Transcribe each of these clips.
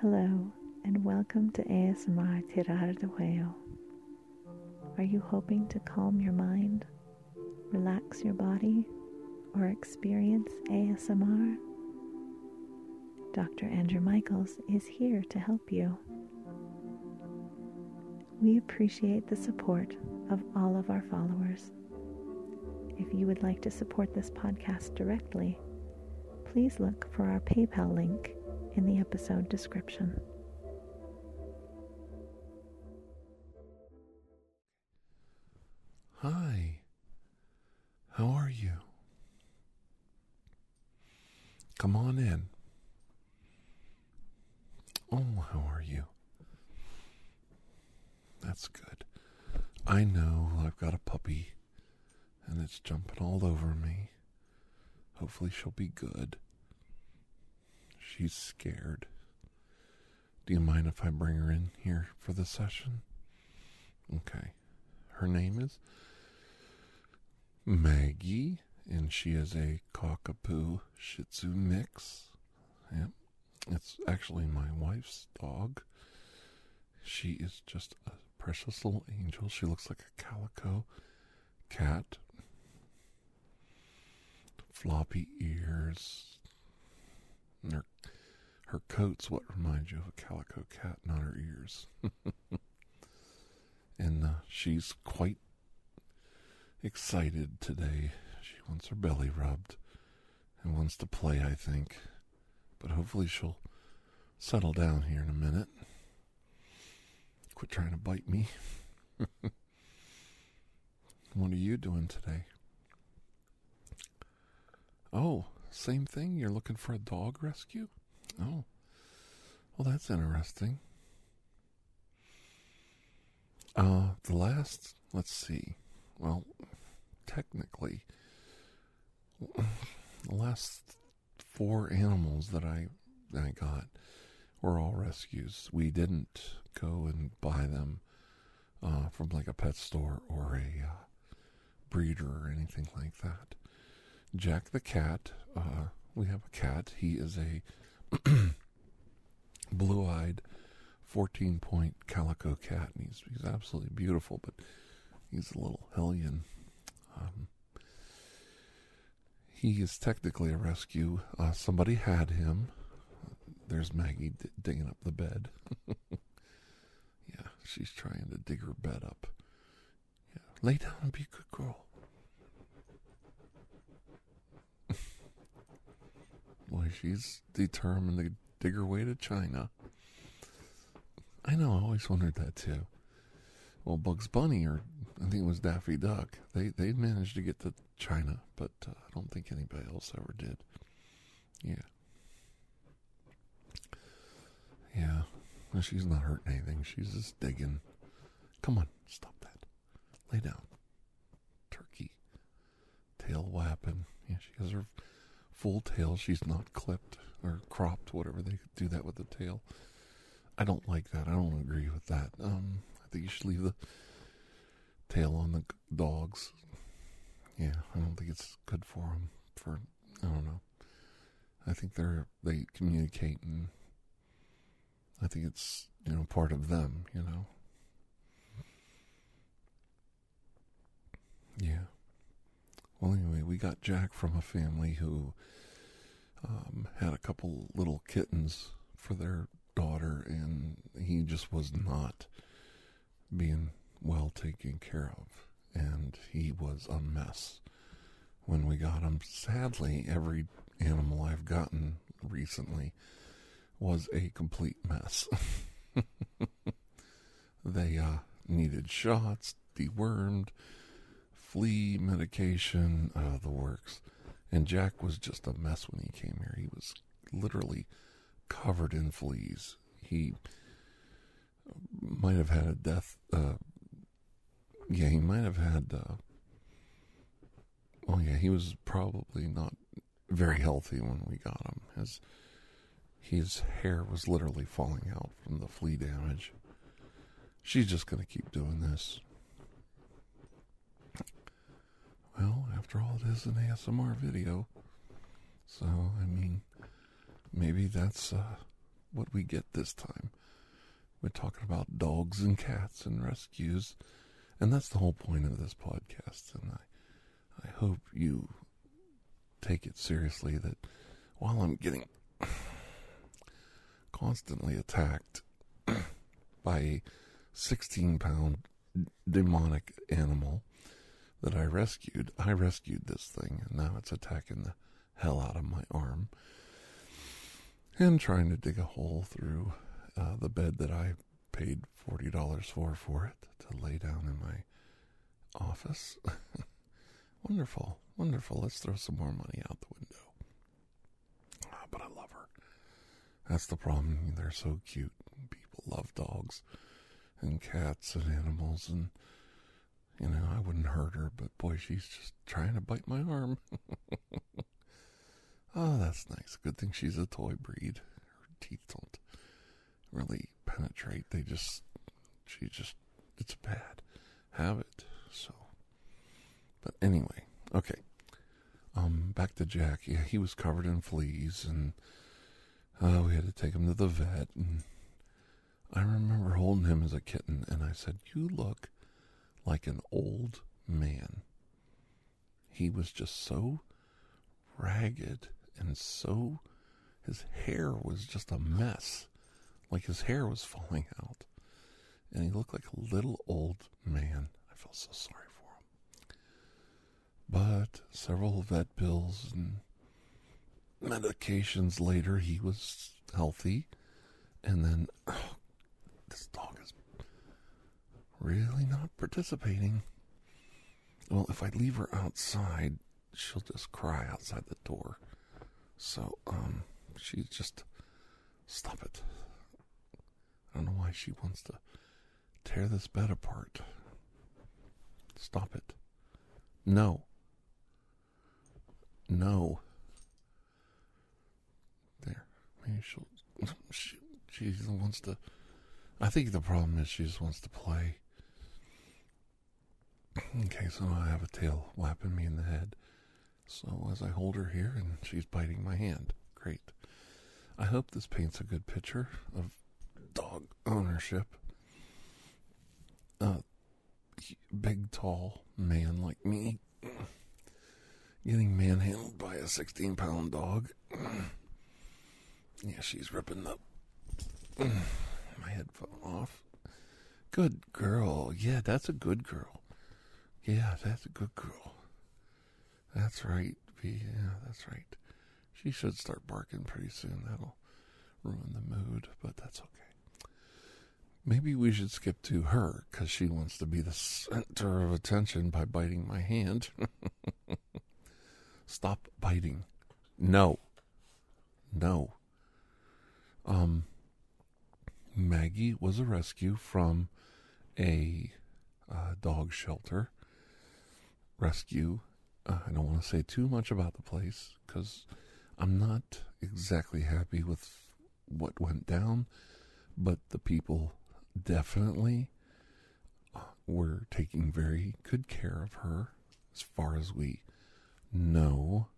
Hello, and welcome to ASMR TirarADeguello. Are you hoping to calm your mind, relax your body, or experience ASMR? Dr. Andrew Michaels is here to help you. We appreciate the support of all of our followers. If you would like to support this podcast directly, please look for our PayPal link in the episode description. Hi. How are you? Come on in. Oh, how are you? That's good. I know I've got a puppy and it's jumping all over me. Hopefully, she'll be good. She's scared. Do you mind if I bring her in here for the session? Okay. Her name is Maggie, and she is a cockapoo Shih Tzu mix. Yep. It's actually my wife's dog. She is just a precious little angel. She looks like a calico cat. Floppy ears. And her, her coat's what reminds you of a calico cat, not her ears. and uh, she's quite excited today. She wants her belly rubbed and wants to play, I think. But hopefully she'll settle down here in a minute. Quit trying to bite me. what are you doing today? Oh, same thing. You're looking for a dog rescue? Oh, well, that's interesting. Uh, the last, let's see. Well, technically, the last four animals that I I got were all rescues. We didn't go and buy them uh, from like a pet store or a uh, breeder or anything like that. Jack the cat, uh, we have a cat. He is a blue eyed 14 point calico cat. And he's, he's absolutely beautiful, but he's a little hellion. Um, he is technically a rescue. Uh, somebody had him. There's Maggie d- digging up the bed. yeah, she's trying to dig her bed up. Yeah, lay down and be a good girl. Boy, she's determined to dig her way to China. I know, I always wondered that too. Well, Bugs Bunny, or I think it was Daffy Duck, they they managed to get to China, but uh, I don't think anybody else ever did. Yeah. Yeah. Well, she's not hurting anything. She's just digging. Come on, stop that. Lay down. Turkey. Tail wapping. Yeah, she has her full tail. She's not clipped or cropped, whatever they do that with the tail. I don't like that. I don't agree with that. Um, I think you should leave the tail on the dogs. Yeah, I don't think it's good for them. For I don't know. I think they're they communicate, and I think it's you know part of them. You know. Yeah. Well, anyway, we got Jack from a family who um, had a couple little kittens for their daughter, and he just was not being well taken care of. And he was a mess when we got him. Sadly, every animal I've gotten recently was a complete mess. they uh, needed shots, dewormed, flea medication, uh, the works. And Jack was just a mess when he came here. He was literally covered in fleas. He might have had a death. Uh, yeah, he might have had. Uh, oh yeah, he was probably not very healthy when we got him. His his hair was literally falling out from the flea damage. She's just gonna keep doing this. Well, after all, it is an ASMR video. So, I mean, maybe that's uh, what we get this time. We're talking about dogs and cats and rescues, and that's the whole point of this podcast. And I, I hope you take it seriously that while I'm getting constantly attacked by a 16 pound demonic animal that I rescued, I rescued this thing, and now it's attacking the hell out of my arm and trying to dig a hole through uh, the bed that I paid forty dollars for for it to lay down in my office. wonderful, wonderful. Let's throw some more money out the window. Ah, but I love her. That's the problem. They're so cute. People love dogs and cats and animals, and you know I wouldn't hurt her, but boy, she's just trying to bite my arm. oh, that's nice. Good thing she's a toy breed. Her teeth don't really penetrate. They just, she just, it's a bad habit. So, but anyway, okay. Um, back to Jack. Yeah, he was covered in fleas, and uh, we had to take him to the vet. And I remember holding him as a kitten, and I said, "You look like an old man." He was just so ragged and so his hair was just a mess like his hair was falling out. And he looked like a little old man. I felt so sorry for him. But several vet bills and medications later, he was healthy. And then oh, this dog is really not participating. Well, if I leave her outside, she'll just cry outside the door. So, um, she just stop it. I don't know why she wants to tear this bed apart. Stop it. No. No. There. Maybe she'll. She, she wants to. I think the problem is she just wants to play. Okay, so I have a tail whapping me in the head. So as I hold her here and she's biting my hand. Great. I hope this paints a good picture of dog ownership. A big, tall man like me getting manhandled by a 16 pound dog. yeah, she's ripping the. my head fell off. Good girl. Yeah, that's a good girl. Yeah, that's a good girl. That's right. Yeah, that's right. She should start barking pretty soon. That'll ruin the mood, but that's okay. Maybe we should skip to her because she wants to be the center of attention by biting my hand. Stop biting. No. No. Um, Maggie was a rescue from a uh, dog shelter. Rescue. Uh, I don't want to say too much about the place because I'm not exactly happy with what went down, but the people definitely were taking very good care of her as far as we know.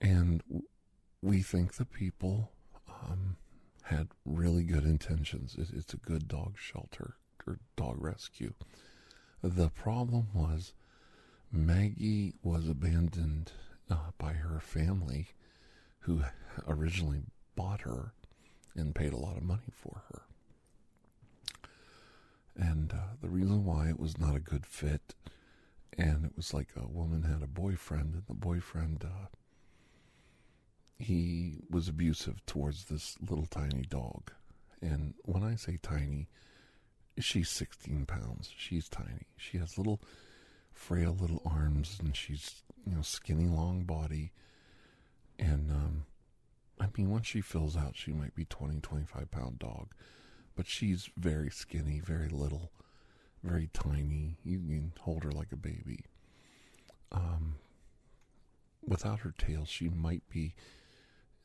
And we think the people um, had really good intentions. It, it's a good dog shelter or dog rescue. The problem was Maggie was abandoned uh, by her family who originally bought her and paid a lot of money for her. And uh, the reason why it was not a good fit, and it was like a woman had a boyfriend, and the boyfriend, uh, he was abusive towards this little tiny dog. And when I say tiny, she's 16 pounds. She's tiny. She has little, frail little arms, and she's, you know, skinny, long body. And, um, I mean, once she fills out, she might be 20, 25 pound dog, but she's very skinny, very little, very tiny. You can hold her like a baby. Um, without her tail, she might be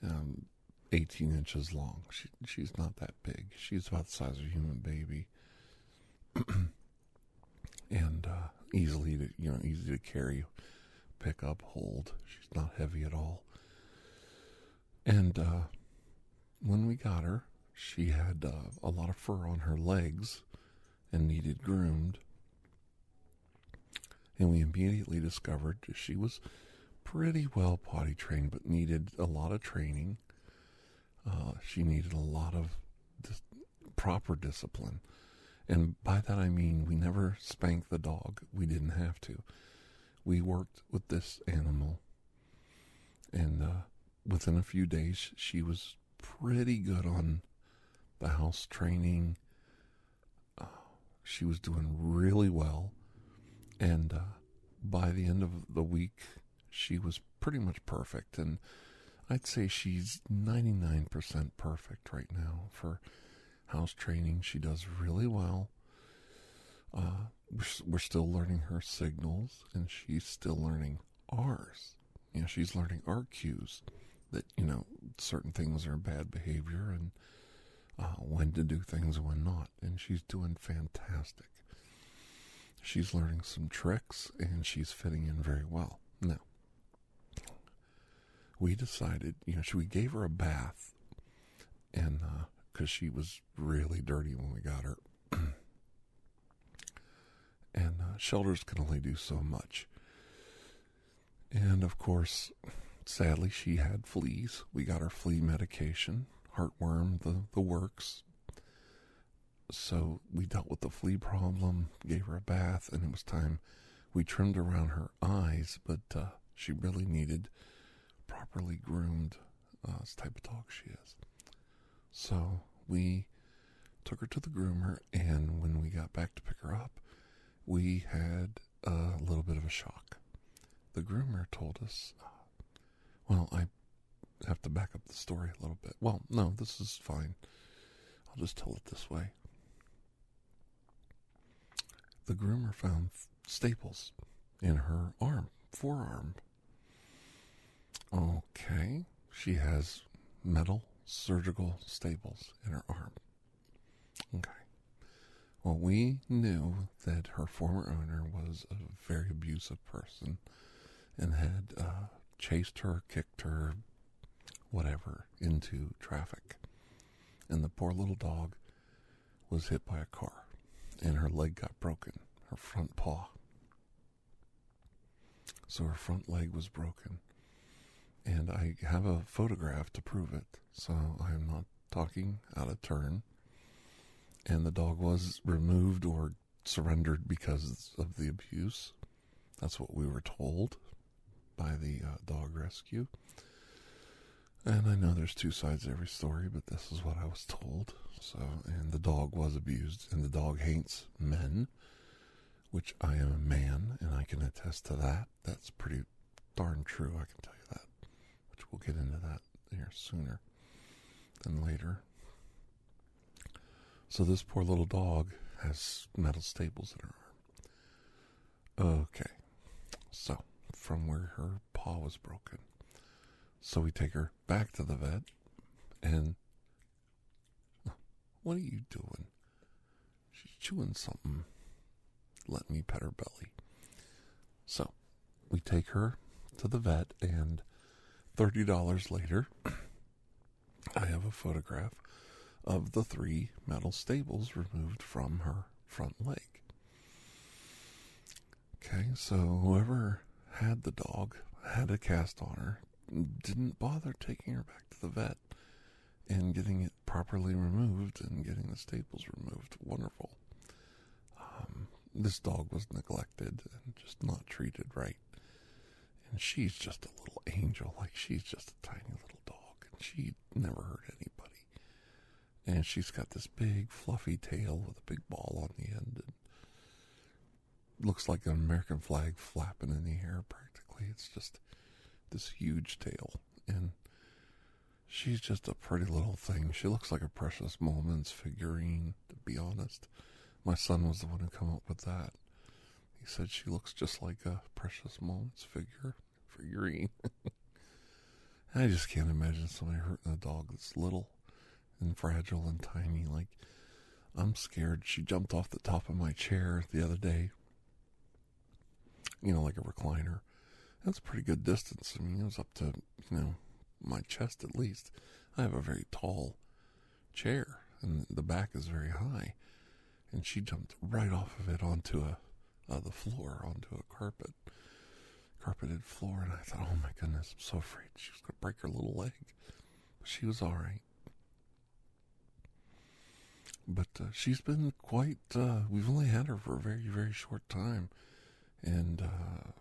um, 18 inches long. She, she's not that big. She's about the size of a human baby. and uh, easily to, you know, easy to carry, pick up, hold. She's not heavy at all. And uh, when we got her, she had uh, a lot of fur on her legs and needed groomed. And we immediately discovered she was pretty well potty trained, but needed a lot of training. Uh, she needed a lot of dis- proper discipline. And by that I mean we never spanked the dog. We didn't have to. We worked with this animal, and uh, within a few days, she was pretty good on the house training. Uh, she was doing really well. And uh, by the end of the week, she was pretty much perfect. And I'd say she's 99% perfect right now for house training. She does really well. Uh, we're, we're still learning her signals, and she's still learning ours. You know, she's learning our cues that, you know, certain things are bad behavior and uh, when to do things and when not. And she's doing fantastic. She's learning some tricks and she's fitting in very well. Now, we decided, you know, we gave her a bath and because she was really dirty when we got her. and uh, shelters can only do so much. And of course, sadly, she had fleas. We got her flea medication, heartworm, the, the works. So we dealt with the flea problem, gave her a bath, and it was time. We trimmed around her eyes, but uh, she really needed properly groomed uh, type of dog she is. So we took her to the groomer, and when we got back to pick her up, we had a little bit of a shock. The groomer told us, uh, well, I have to back up the story a little bit. Well, no, this is fine. I'll just tell it this way. The groomer found staples in her arm, forearm. Okay, she has metal surgical staples in her arm. Okay. Well, we knew that her former owner was a very abusive person and had uh, chased her, kicked her, whatever, into traffic. And the poor little dog was hit by a car, and her leg got broken, her front paw. So her front leg was broken. And I have a photograph to prove it, so I am not talking out of turn. And the dog was removed or surrendered because of the abuse. That's what we were told by the uh, dog rescue. And I know there's two sides to every story, but this is what I was told. So, and the dog was abused, and the dog hates men, which I am a man, and I can attest to that. That's pretty darn true, I can tell you. Which we'll get into that here sooner than later. So, this poor little dog has metal staples in her arm. Okay, so from where her paw was broken. So we take her back to the vet, and what are you doing? She's chewing something. Let me pet her belly. So we take her to the vet, and $30 later, I have a photograph of the three metal staples removed from her front leg. Okay, so whoever had the dog, had a cast on her, didn't bother taking her back to the vet and getting it properly removed and getting the staples removed. Wonderful. Um, this dog was neglected and just not treated right. And she's just a little angel, like she's just a tiny little dog, and she never hurt anybody. And she's got this big fluffy tail with a big ball on the end, and looks like an American flag flapping in the air practically. It's just this huge tail. And she's just a pretty little thing. She looks like a Precious Moments figurine, to be honest. My son was the one who came up with that. He said she looks just like a Precious Moments figure figurine. I just can't imagine somebody hurting a dog that's little and fragile and tiny. Like, I'm scared. She jumped off the top of my chair the other day you know, like a recliner. That's a pretty good distance. I mean, it was up to, you know, my chest at least. I have a very tall chair, and the back is very high. And she jumped right off of it onto a uh, the floor, onto a carpet, carpeted floor. And I thought, oh my goodness, I'm so afraid she was going to break her little leg. But she was all right. But uh, she's been quite. Uh, we've only had her for a very, very short time, and uh,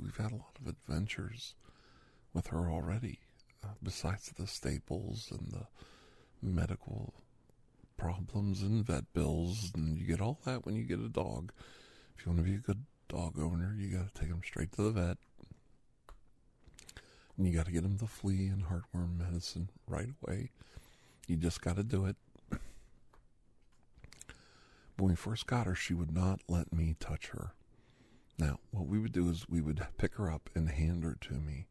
we've had a lot of adventures with her already. Uh, besides the staples and the medical problems and vet bills, and you get all that when you get a dog. If you want to be a good dog owner, you got to take them straight to the vet. And you got to get them the flea and heartworm medicine right away. You just got to do it. when we first got her, she would not let me touch her. Now, what we would do is we would pick her up and hand her to me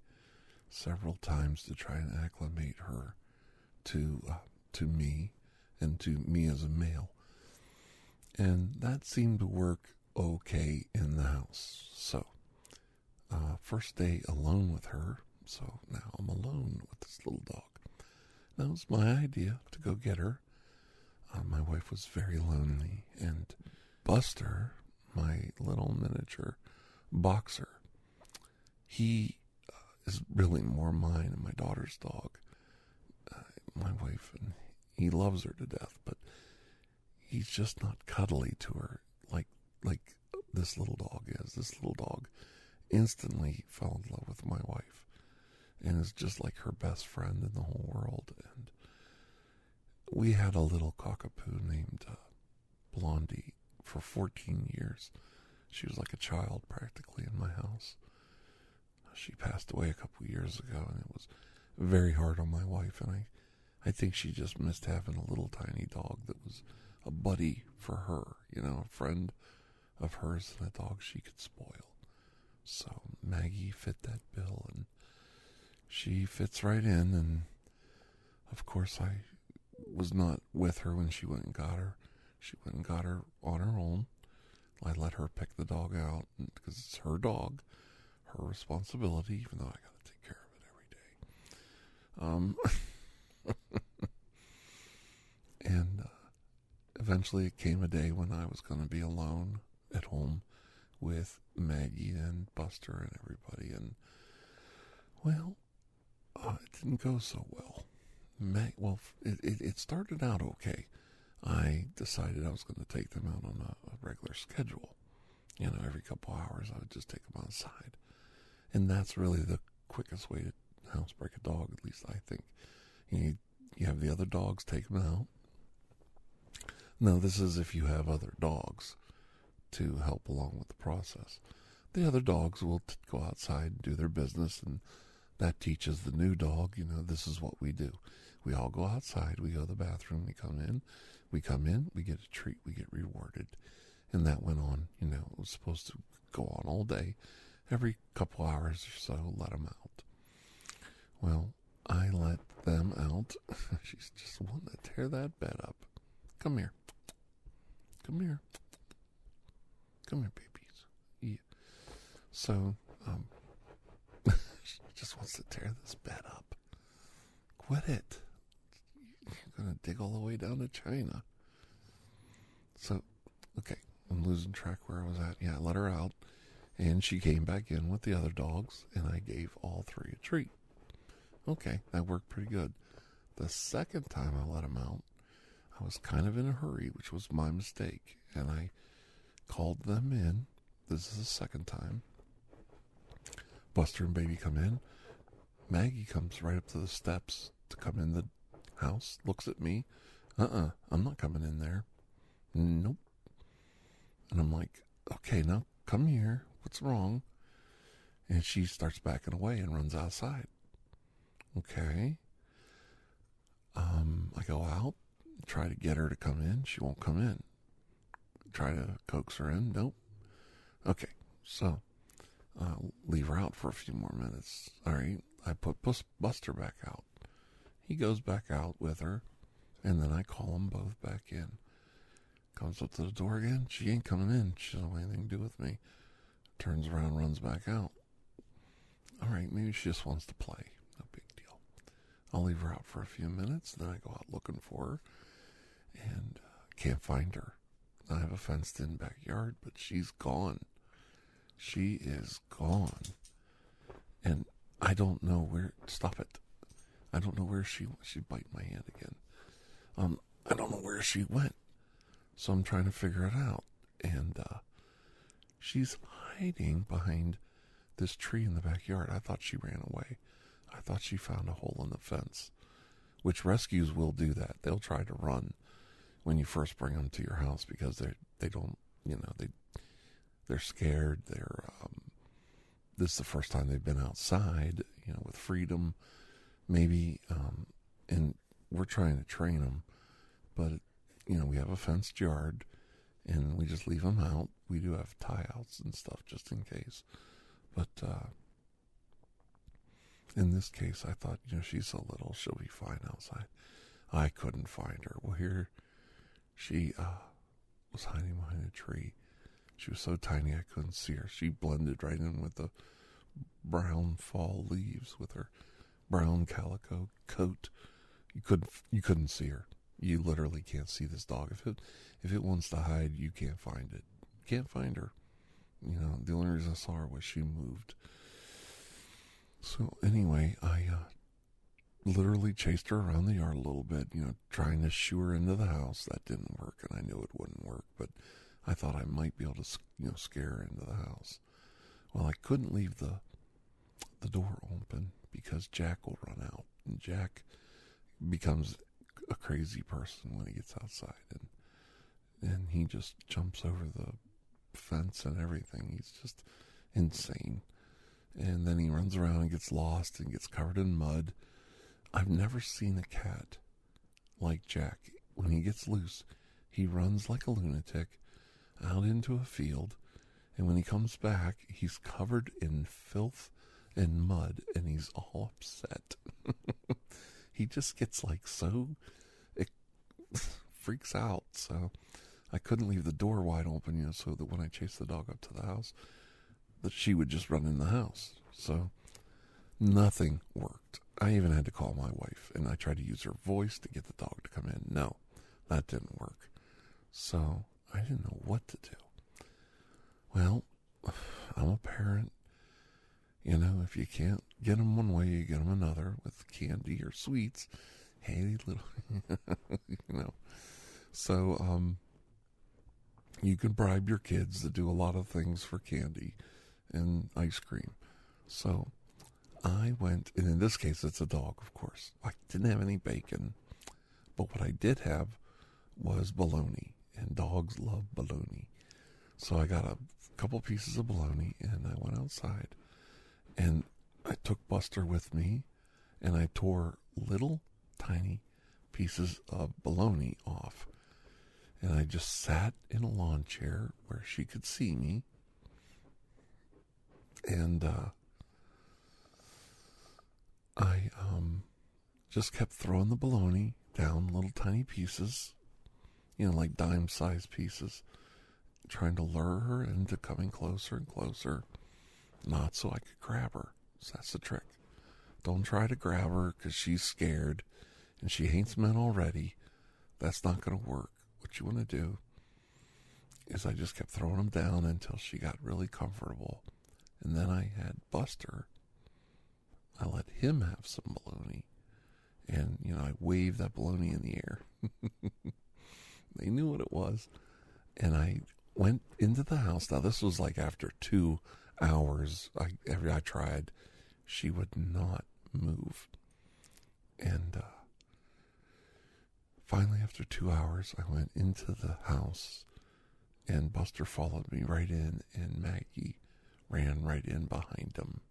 several times to try and acclimate her to uh, to me and to me as a male. And that seemed to work okay in the house. So, uh, first day alone with her. So now I'm alone with this little dog. That was my idea to go get her. Uh, my wife was very lonely, and Buster, my little miniature boxer, he is really more mine and my daughter's dog. Uh, my wife and he loves her to death, but he's just not cuddly to her like this little dog is. This little dog instantly fell in love with my wife and is just like her best friend in the whole world. And we had a little cockapoo named uh, Blondie for 14 years. She was like a child practically in my house. She passed away a couple years ago, and it was very hard on my wife. And I, I think she just missed having a little tiny dog that was a buddy for her, you know, a friend of hers and a dog she could spoil. So Maggie fit that bill, and she fits right in. And of course, I was not with her when she went and got her. She went and got her on her own. I let her pick the dog out because it's her dog her responsibility, even though I got to take care of it every day. Um, and uh, eventually it came a day when I was going to be alone at home with Maggie and Buster and everybody. And, well, uh, it didn't go so well. Mag- well, it, it, it, started out okay. I decided I was going to take them out on a, a regular schedule. You know, every couple hours I would just take them outside. And that's really the quickest way to housebreak a dog, at least I think. You, you have the other dogs take them out. Now, this is if you have other dogs to help along with the process. The other dogs will t- go outside and do their business, and that teaches the new dog, you know, this is what we do. We all go outside, we go to the bathroom, we come in, we come in, we get a treat, we get rewarded. And that went on, you know, it was supposed to go on all day every couple hours or so, let them out. Well, I let them out. She's just wanting to tear that bed up. Come here. Come here. Come here, babies. Yeah. So, um, she just wants to tear this bed up. Quit it. You're going to dig all the way down to China. So, okay, I'm losing track where I was at. Yeah, I let her out. And she came back in with the other dogs, and I gave all three a treat. Okay, that worked pretty good. The second time I let them out, I was kind of in a hurry, which was my mistake, and I called them in. This is the second time. Buster and Baby come in. Maggie comes right up to the steps to come in the house, looks at me. Uh uh-uh, uh, i am not coming in there. Nope. And I'm like, okay, now come here. What's wrong? And she starts backing away and runs outside. Okay. Um, I go out, try to get her to come in. She won't come in. Try to coax her in. Nope. Okay. So, uh, leave her out for a few more minutes. All right. I put Buster back out. He goes back out with her, and then I call them both back in. Comes up to the door again. She ain't coming in. She doesn't have anything to do with me turns around, runs back out. All right, maybe she just wants to play. No big deal. I'll leave her out for a few minutes, then I go out looking for her and uh, can't find her. I have a fenced in backyard, but she's gone. She is gone. And I don't know where. Stop it. I don't know where she she bite my hand again. Um, I don't know where she went, so I'm trying to figure it out. And uh, she's hiding behind this tree in the backyard. I thought she ran away. I thought she found a hole in the fence, which rescues will do that. They'll try to run when you first bring them to your house because they they don't you know they they're scared. They're um, this is the first time they've been outside, you know, with freedom. Maybe, um, and we're trying to train them, but you know, we have a fenced yard, and we just leave them out. We do have tie outs and stuff just in case, but uh, in this case, I thought, you know, she's so little, she'll be fine outside. I couldn't find her. Well, here she uh, was hiding behind a tree. She was so tiny I couldn't see her. She blended right in with the brown fall leaves with her brown calico coat. You couldn't you couldn't see her. You literally can't see this dog. If it if it wants to hide, you can't find it. You can't find her. You know, the only reason I saw her was she moved. So anyway, I uh, literally chased her around the yard a little bit, you know, trying to shoo her into the house. That didn't work, and I knew it wouldn't work, but I thought I might be able to, you know, scare her into the house. Well, I couldn't leave the the door open because Jack will run out, and Jack becomes a crazy person when he gets outside, and and he just jumps over the fence and everything. He's just insane. And then he runs around and gets lost and gets covered in mud. I've never seen a cat like Jack. When he gets loose, he runs like a lunatic out into a field, and when he comes back, he's covered in filth and mud, and he's all upset. he just gets like so, it freaks out. So I couldn't leave the door wide open, you know, so that when I chased the dog up to the house, that she would just run in the house. So nothing worked. I even had to call my wife, and I tried to use her voice to get the dog to come in. No, that didn't work. So I didn't know what to do. Well, I'm a parent. You know, if you can't get them one way, you get them another with candy or sweets. Hey, little, you know. So, um, you can bribe your kids to do a lot of things for candy and ice cream. So, I went, and in this case, it's a dog, of course. I didn't have any bacon, but what I did have was bologna and dogs love bologna. So I got a couple pieces of bologna and I went outside and I took Buster with me and I tore little tiny pieces of bologna off. And I just sat in a lawn chair where she could see me. And uh, I um, just kept throwing the bologna down little tiny pieces you know, like dime sized pieces, trying to lure her into coming closer and closer, not so I could grab her. So that's the trick. Don't try to grab her because she's scared and she hates men already. That's not going to work. What you want to do is I just kept throwing them down until she got really comfortable. And then I had Buster. I let him have some bologna. And, you know, I waved that bologna in the air. They knew what it was. And I went into the house. Now, this was like after two hours. I, every I tried, she would not move. And uh, finally, after two hours, I went into the house, and Buster followed me right in, and Maggie ran right in behind him.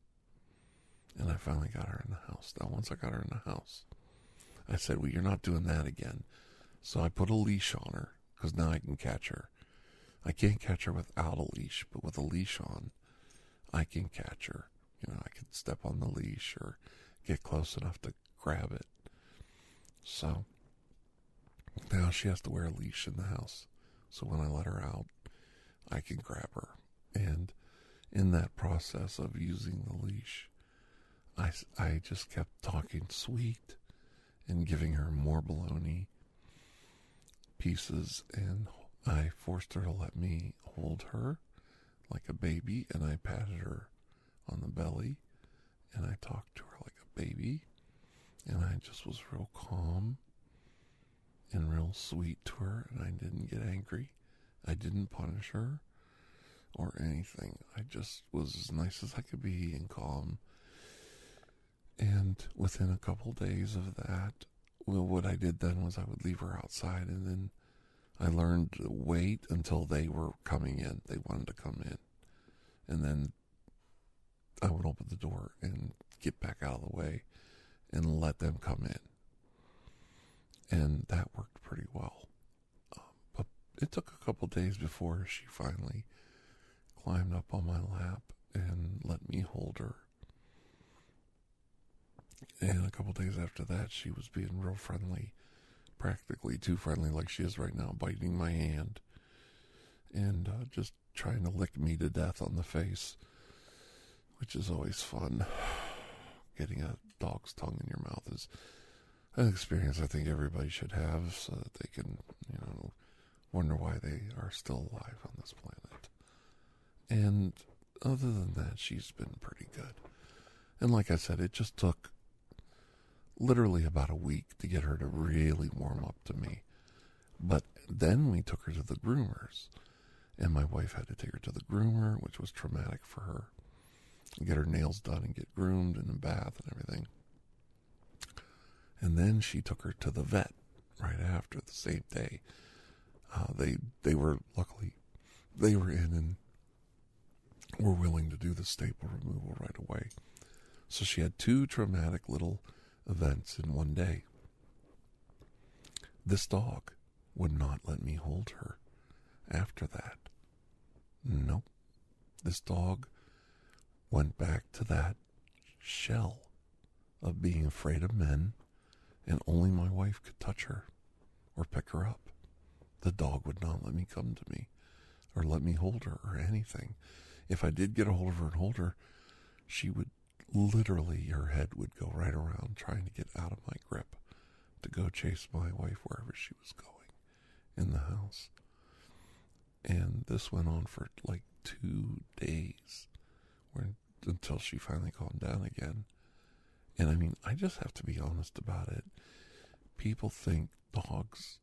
And I finally got her in the house. Now, once I got her in the house, I said, Well, you're not doing that again. So I put a leash on her because now I can catch her. I can't catch her without a leash, but with a leash on, I can catch her. You know, I can step on the leash or get close enough to grab it. So now she has to wear a leash in the house. So when I let her out, I can grab her. And in that process of using the leash, I, I just kept talking sweet, and giving her more bologna pieces. And I forced her to let me hold her like a baby, and I patted her on the belly, and I talked to her like a baby, and I just was real calm and real sweet to her, and I didn't get angry. I didn't punish her or anything. I just was as nice as I could be and calm. And within a couple days of that, well, what I did then was I would leave her outside, and then I learned to wait until they were coming in. They wanted to come in, and then I would open the door and get back out of the way and let them come in. And that worked pretty well. Um, but it took a couple days before she finally climbed up on my lap and let me hold her. And a couple days after that, she was being real friendly, practically too friendly, like she is right now, biting my hand and uh, just trying to lick me to death on the face, which is always fun. Getting a dog's tongue in your mouth is an experience I think everybody should have so that they can, you know, wonder why they are still alive on this planet. And other than that, she's been pretty good. And like I said, it just took literally about a week to get her to really warm up to me. But then we took her to the groomers, and my wife had to take her to the groomer, which was traumatic for her. Get her nails done and get groomed and a bath and everything. And then she took her to the vet right after the same day. Uh, they they were luckily they were in and were willing to do the staple removal right away. So she had two traumatic little events in one day. This dog would not let me hold her after that. Nope. This dog went back to that shell of being afraid of men, and only my wife could touch her or pick her up. The dog would not let me come to me or let me hold her or anything. If I did get a hold of her and hold her, she would literally, her head would go right around trying to get out of my grip to go chase my wife wherever she was going in the house. And this went on for like two days where, until she finally calmed down again. And I mean, I just have to be honest about it. People think dogs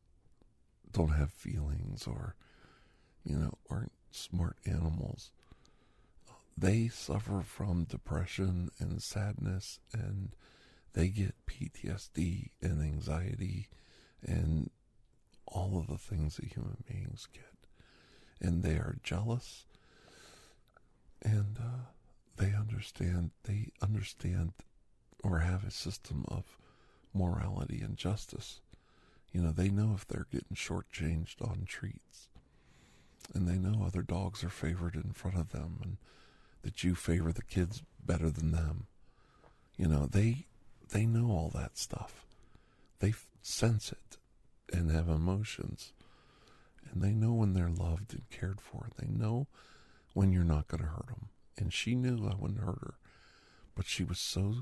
don't have feelings or, you know, aren't smart animals they suffer from depression and sadness and they get PTSD and anxiety and all of the things that human beings get. And they are jealous and uh, they understand, they understand or have a system of morality and justice. You know, they know if they're getting shortchanged on treats. And they know other dogs are favored in front of them and that you favor the kids better than them. You know, they they know all that stuff. They sense it and have emotions. And they know when they're loved and cared for. They know when you're not going to hurt them. And she knew I wouldn't hurt her. But she was so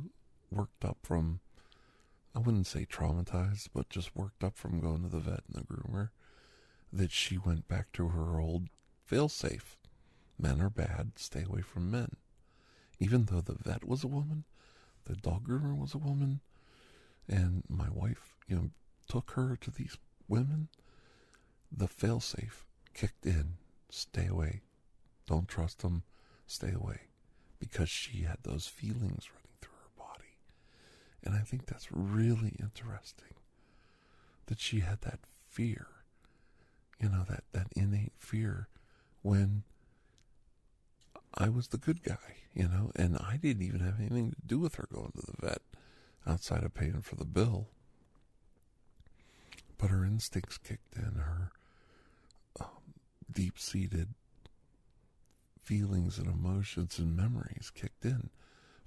worked up from, I wouldn't say traumatized, but just worked up from going to the vet and the groomer that she went back to her old fail safe men are bad, stay away from men. Even though the vet was a woman, the dog groomer was a woman, and my wife, you know, took her to these women, the failsafe kicked in. Stay away. Don't trust them. Stay away. Because she had those feelings running through her body. And I think that's really interesting that she had that fear, you know, that, that innate fear when I was the good guy, you know, and I didn't even have anything to do with her going to the vet outside of paying for the bill. But her instincts kicked in, her um, deep seated feelings and emotions and memories kicked in.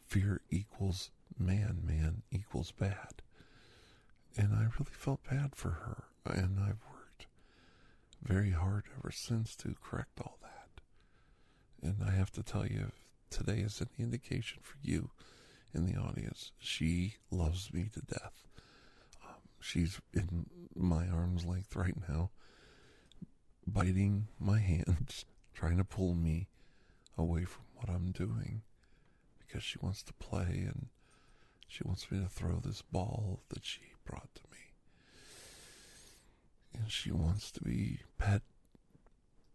Fear equals man, man equals bad. And I really felt bad for her, and I've worked very hard ever since to correct all that. And I have to tell you, today is any indication for you in the audience, she loves me to death. Um, she's in my arm's length right now, biting my hands, trying to pull me away from what I'm doing because she wants to play and she wants me to throw this ball that she brought to me. And she wants to be pet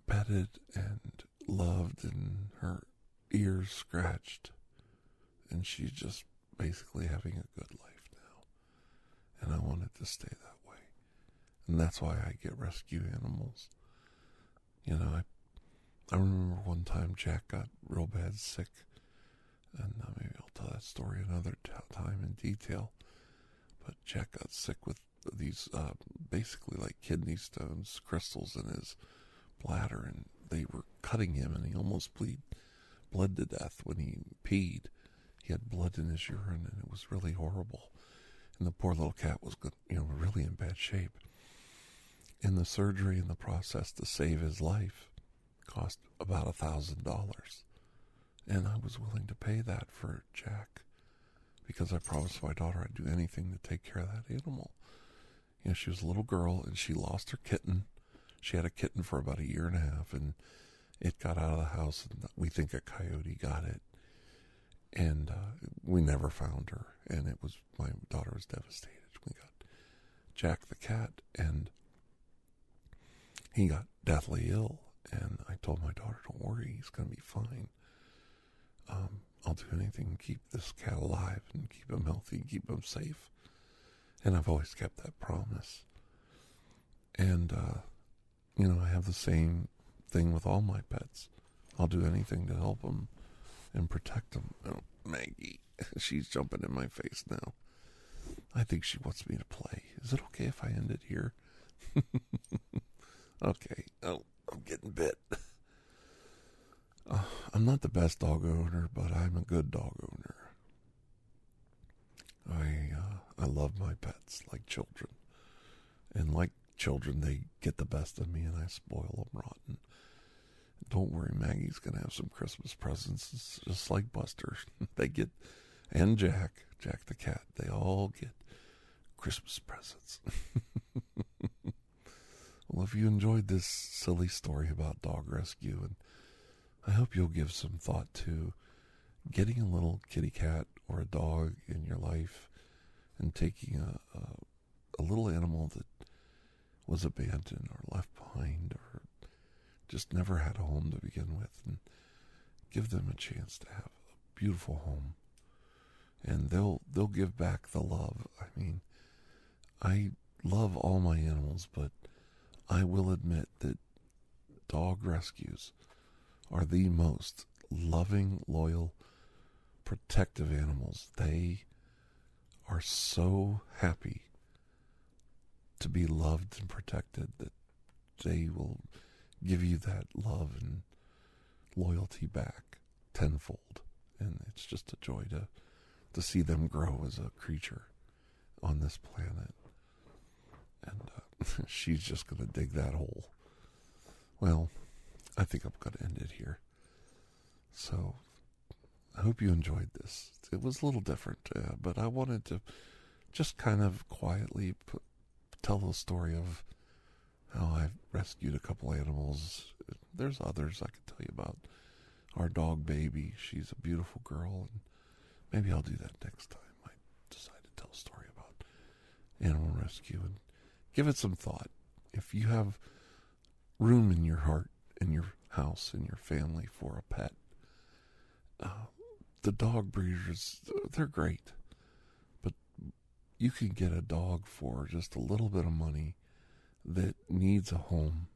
petted and loved and her ears scratched. And she's just basically having a good life now. And I want it to stay that way. And that's why I get rescue animals. You know, I I remember one time Jack got real bad sick, and uh, maybe I'll tell that story another t- time in detail. But Jack got sick with these uh, basically like kidney stones, crystals in his bladder, and they were cutting him, and he almost bleed, bled to death when he peed. He had blood in his urine, and it was really horrible. And the poor little cat was, you know, really in bad shape. And the surgery and the process to save his life cost about a thousand dollars. And I was willing to pay that for Jack because I promised my daughter I'd do anything to take care of that animal. You know, she was a little girl and she lost her kitten. She had a kitten for about a year and a half and it got out of the house and we think a coyote got it. And uh, we never found her. And it was, my daughter was devastated. We got Jack the cat and he got deathly ill and I told my daughter, don't worry, he's going to be fine. Um, I'll do anything to keep this cat alive and keep him healthy keep him safe. And I've always kept that promise. And, uh, you know, I have the same thing with all my pets. I'll do anything to help them and protect them. Oh, Maggie, she's jumping in my face now. I think she wants me to play. Is it okay if I end it here? okay. Oh, I'm getting bit. Uh, I'm not the best dog owner, but I'm a good dog owner. I uh, I love my pets like children, and like children, they get the best of me, and I spoil them rotten. Don't worry, Maggie's gonna have some Christmas presents. It's just like Buster. they get, and Jack, Jack the cat. They all get Christmas presents. Well, if you enjoyed this silly story about dog rescue, and I hope you'll give some thought to getting a little kitty cat or a dog in your life and taking a, a, a little animal that was abandoned or left behind or just never had a home to begin with and give them a chance to have a beautiful home and they'll they'll give back the love i mean i love all my animals but I will admit that dog rescues are the most loving, loyal, protective animals. They are so happy to be loved and protected that they will give you that love and loyalty back tenfold. And it's just a joy to to see them grow as a creature on this planet. And uh, she's just going to dig that hole. Well, I think I'm going to end it here. So, I hope you enjoyed this. It was a little different, uh, but I wanted to just kind of quietly put, tell the story of how I've rescued a couple animals. There's others I could tell you about. Our dog baby, she's a beautiful girl, and maybe I'll do that next time. I decide to tell a story about animal rescue and give it some thought. If you have room in your heart, in your house, in your family for a pet, uh, the dog breeders, they're great. You can get a dog for just a little bit of money that needs a home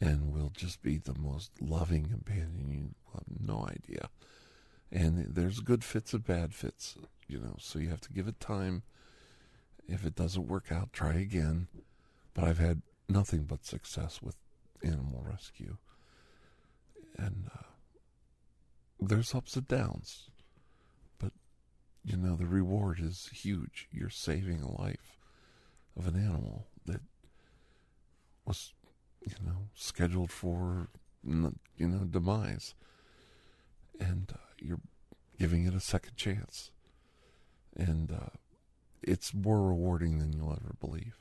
and will just be the most loving companion you have no idea. And there's good fits and bad fits, you know, so you have to give it time if it doesn't work out, try again. But I've had nothing but success with animal rescue. And uh, there's ups and downs. You know, the reward is huge. You're saving a life of an animal that was, you know, scheduled for, you know, demise. And uh, you're giving it a second chance. And uh, it's more rewarding than you'll ever believe.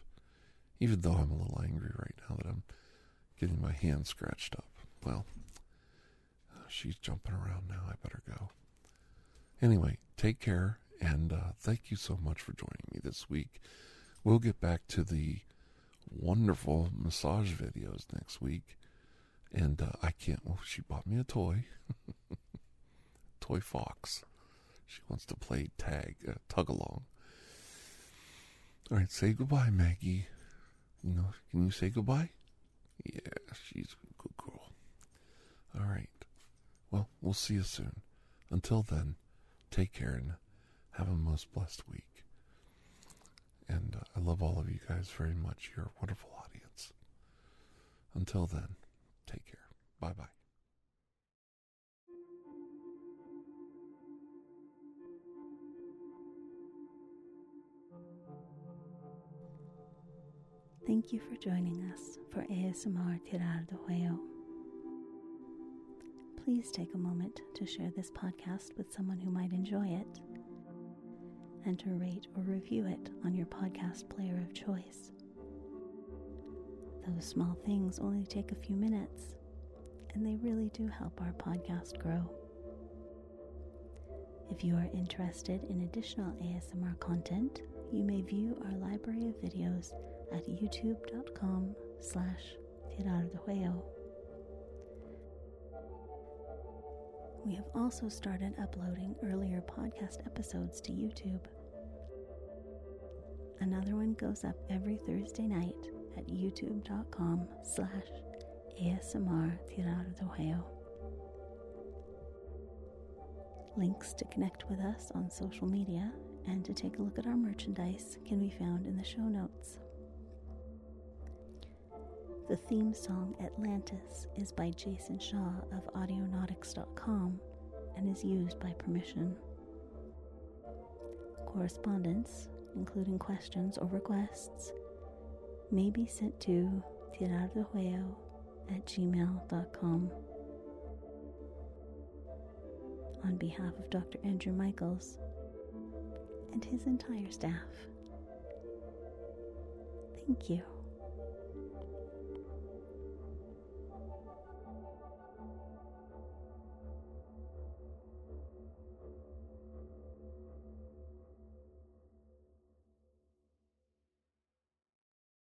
Even though I'm a little angry right now that I'm getting my hand scratched up. Well, uh, she's jumping around now. I better go. Anyway, take care and uh, thank you so much for joining me this week. We'll get back to the wonderful massage videos next week. And uh, I can't, well, she bought me a toy. toy fox. She wants to play tag, uh, tug along. All right, say goodbye, Maggie. You know, can you say goodbye? Yeah, she's a good girl. All right. Well, we'll see you soon. Until then, take care and have a most blessed week. And uh, I love all of you guys very much. You're a wonderful audience. Until then, take care. Bye bye. Thank you for joining us for ASMR TirarADeguello. Please take a moment to share this podcast with someone who might enjoy it and to rate or review it on your podcast player of choice. Those small things only take a few minutes, and they really do help our podcast grow. If you are interested in additional ASMR content, you may view our library of videos at youtube.com slash tiraradeguello. We have also started uploading earlier podcast episodes to YouTube. Another one goes up every Thursday night at youtube.com slash ASMR Tirar Links to connect with us on social media and to take a look at our merchandise can be found in the show notes. The theme song Atlantis is by Jason Shaw of Audionautix.com and is used by permission. Correspondence, including questions or requests, may be sent to TirarADeguello at gmail.com. On behalf of Dr. Andrew Michaels and his entire staff, thank you.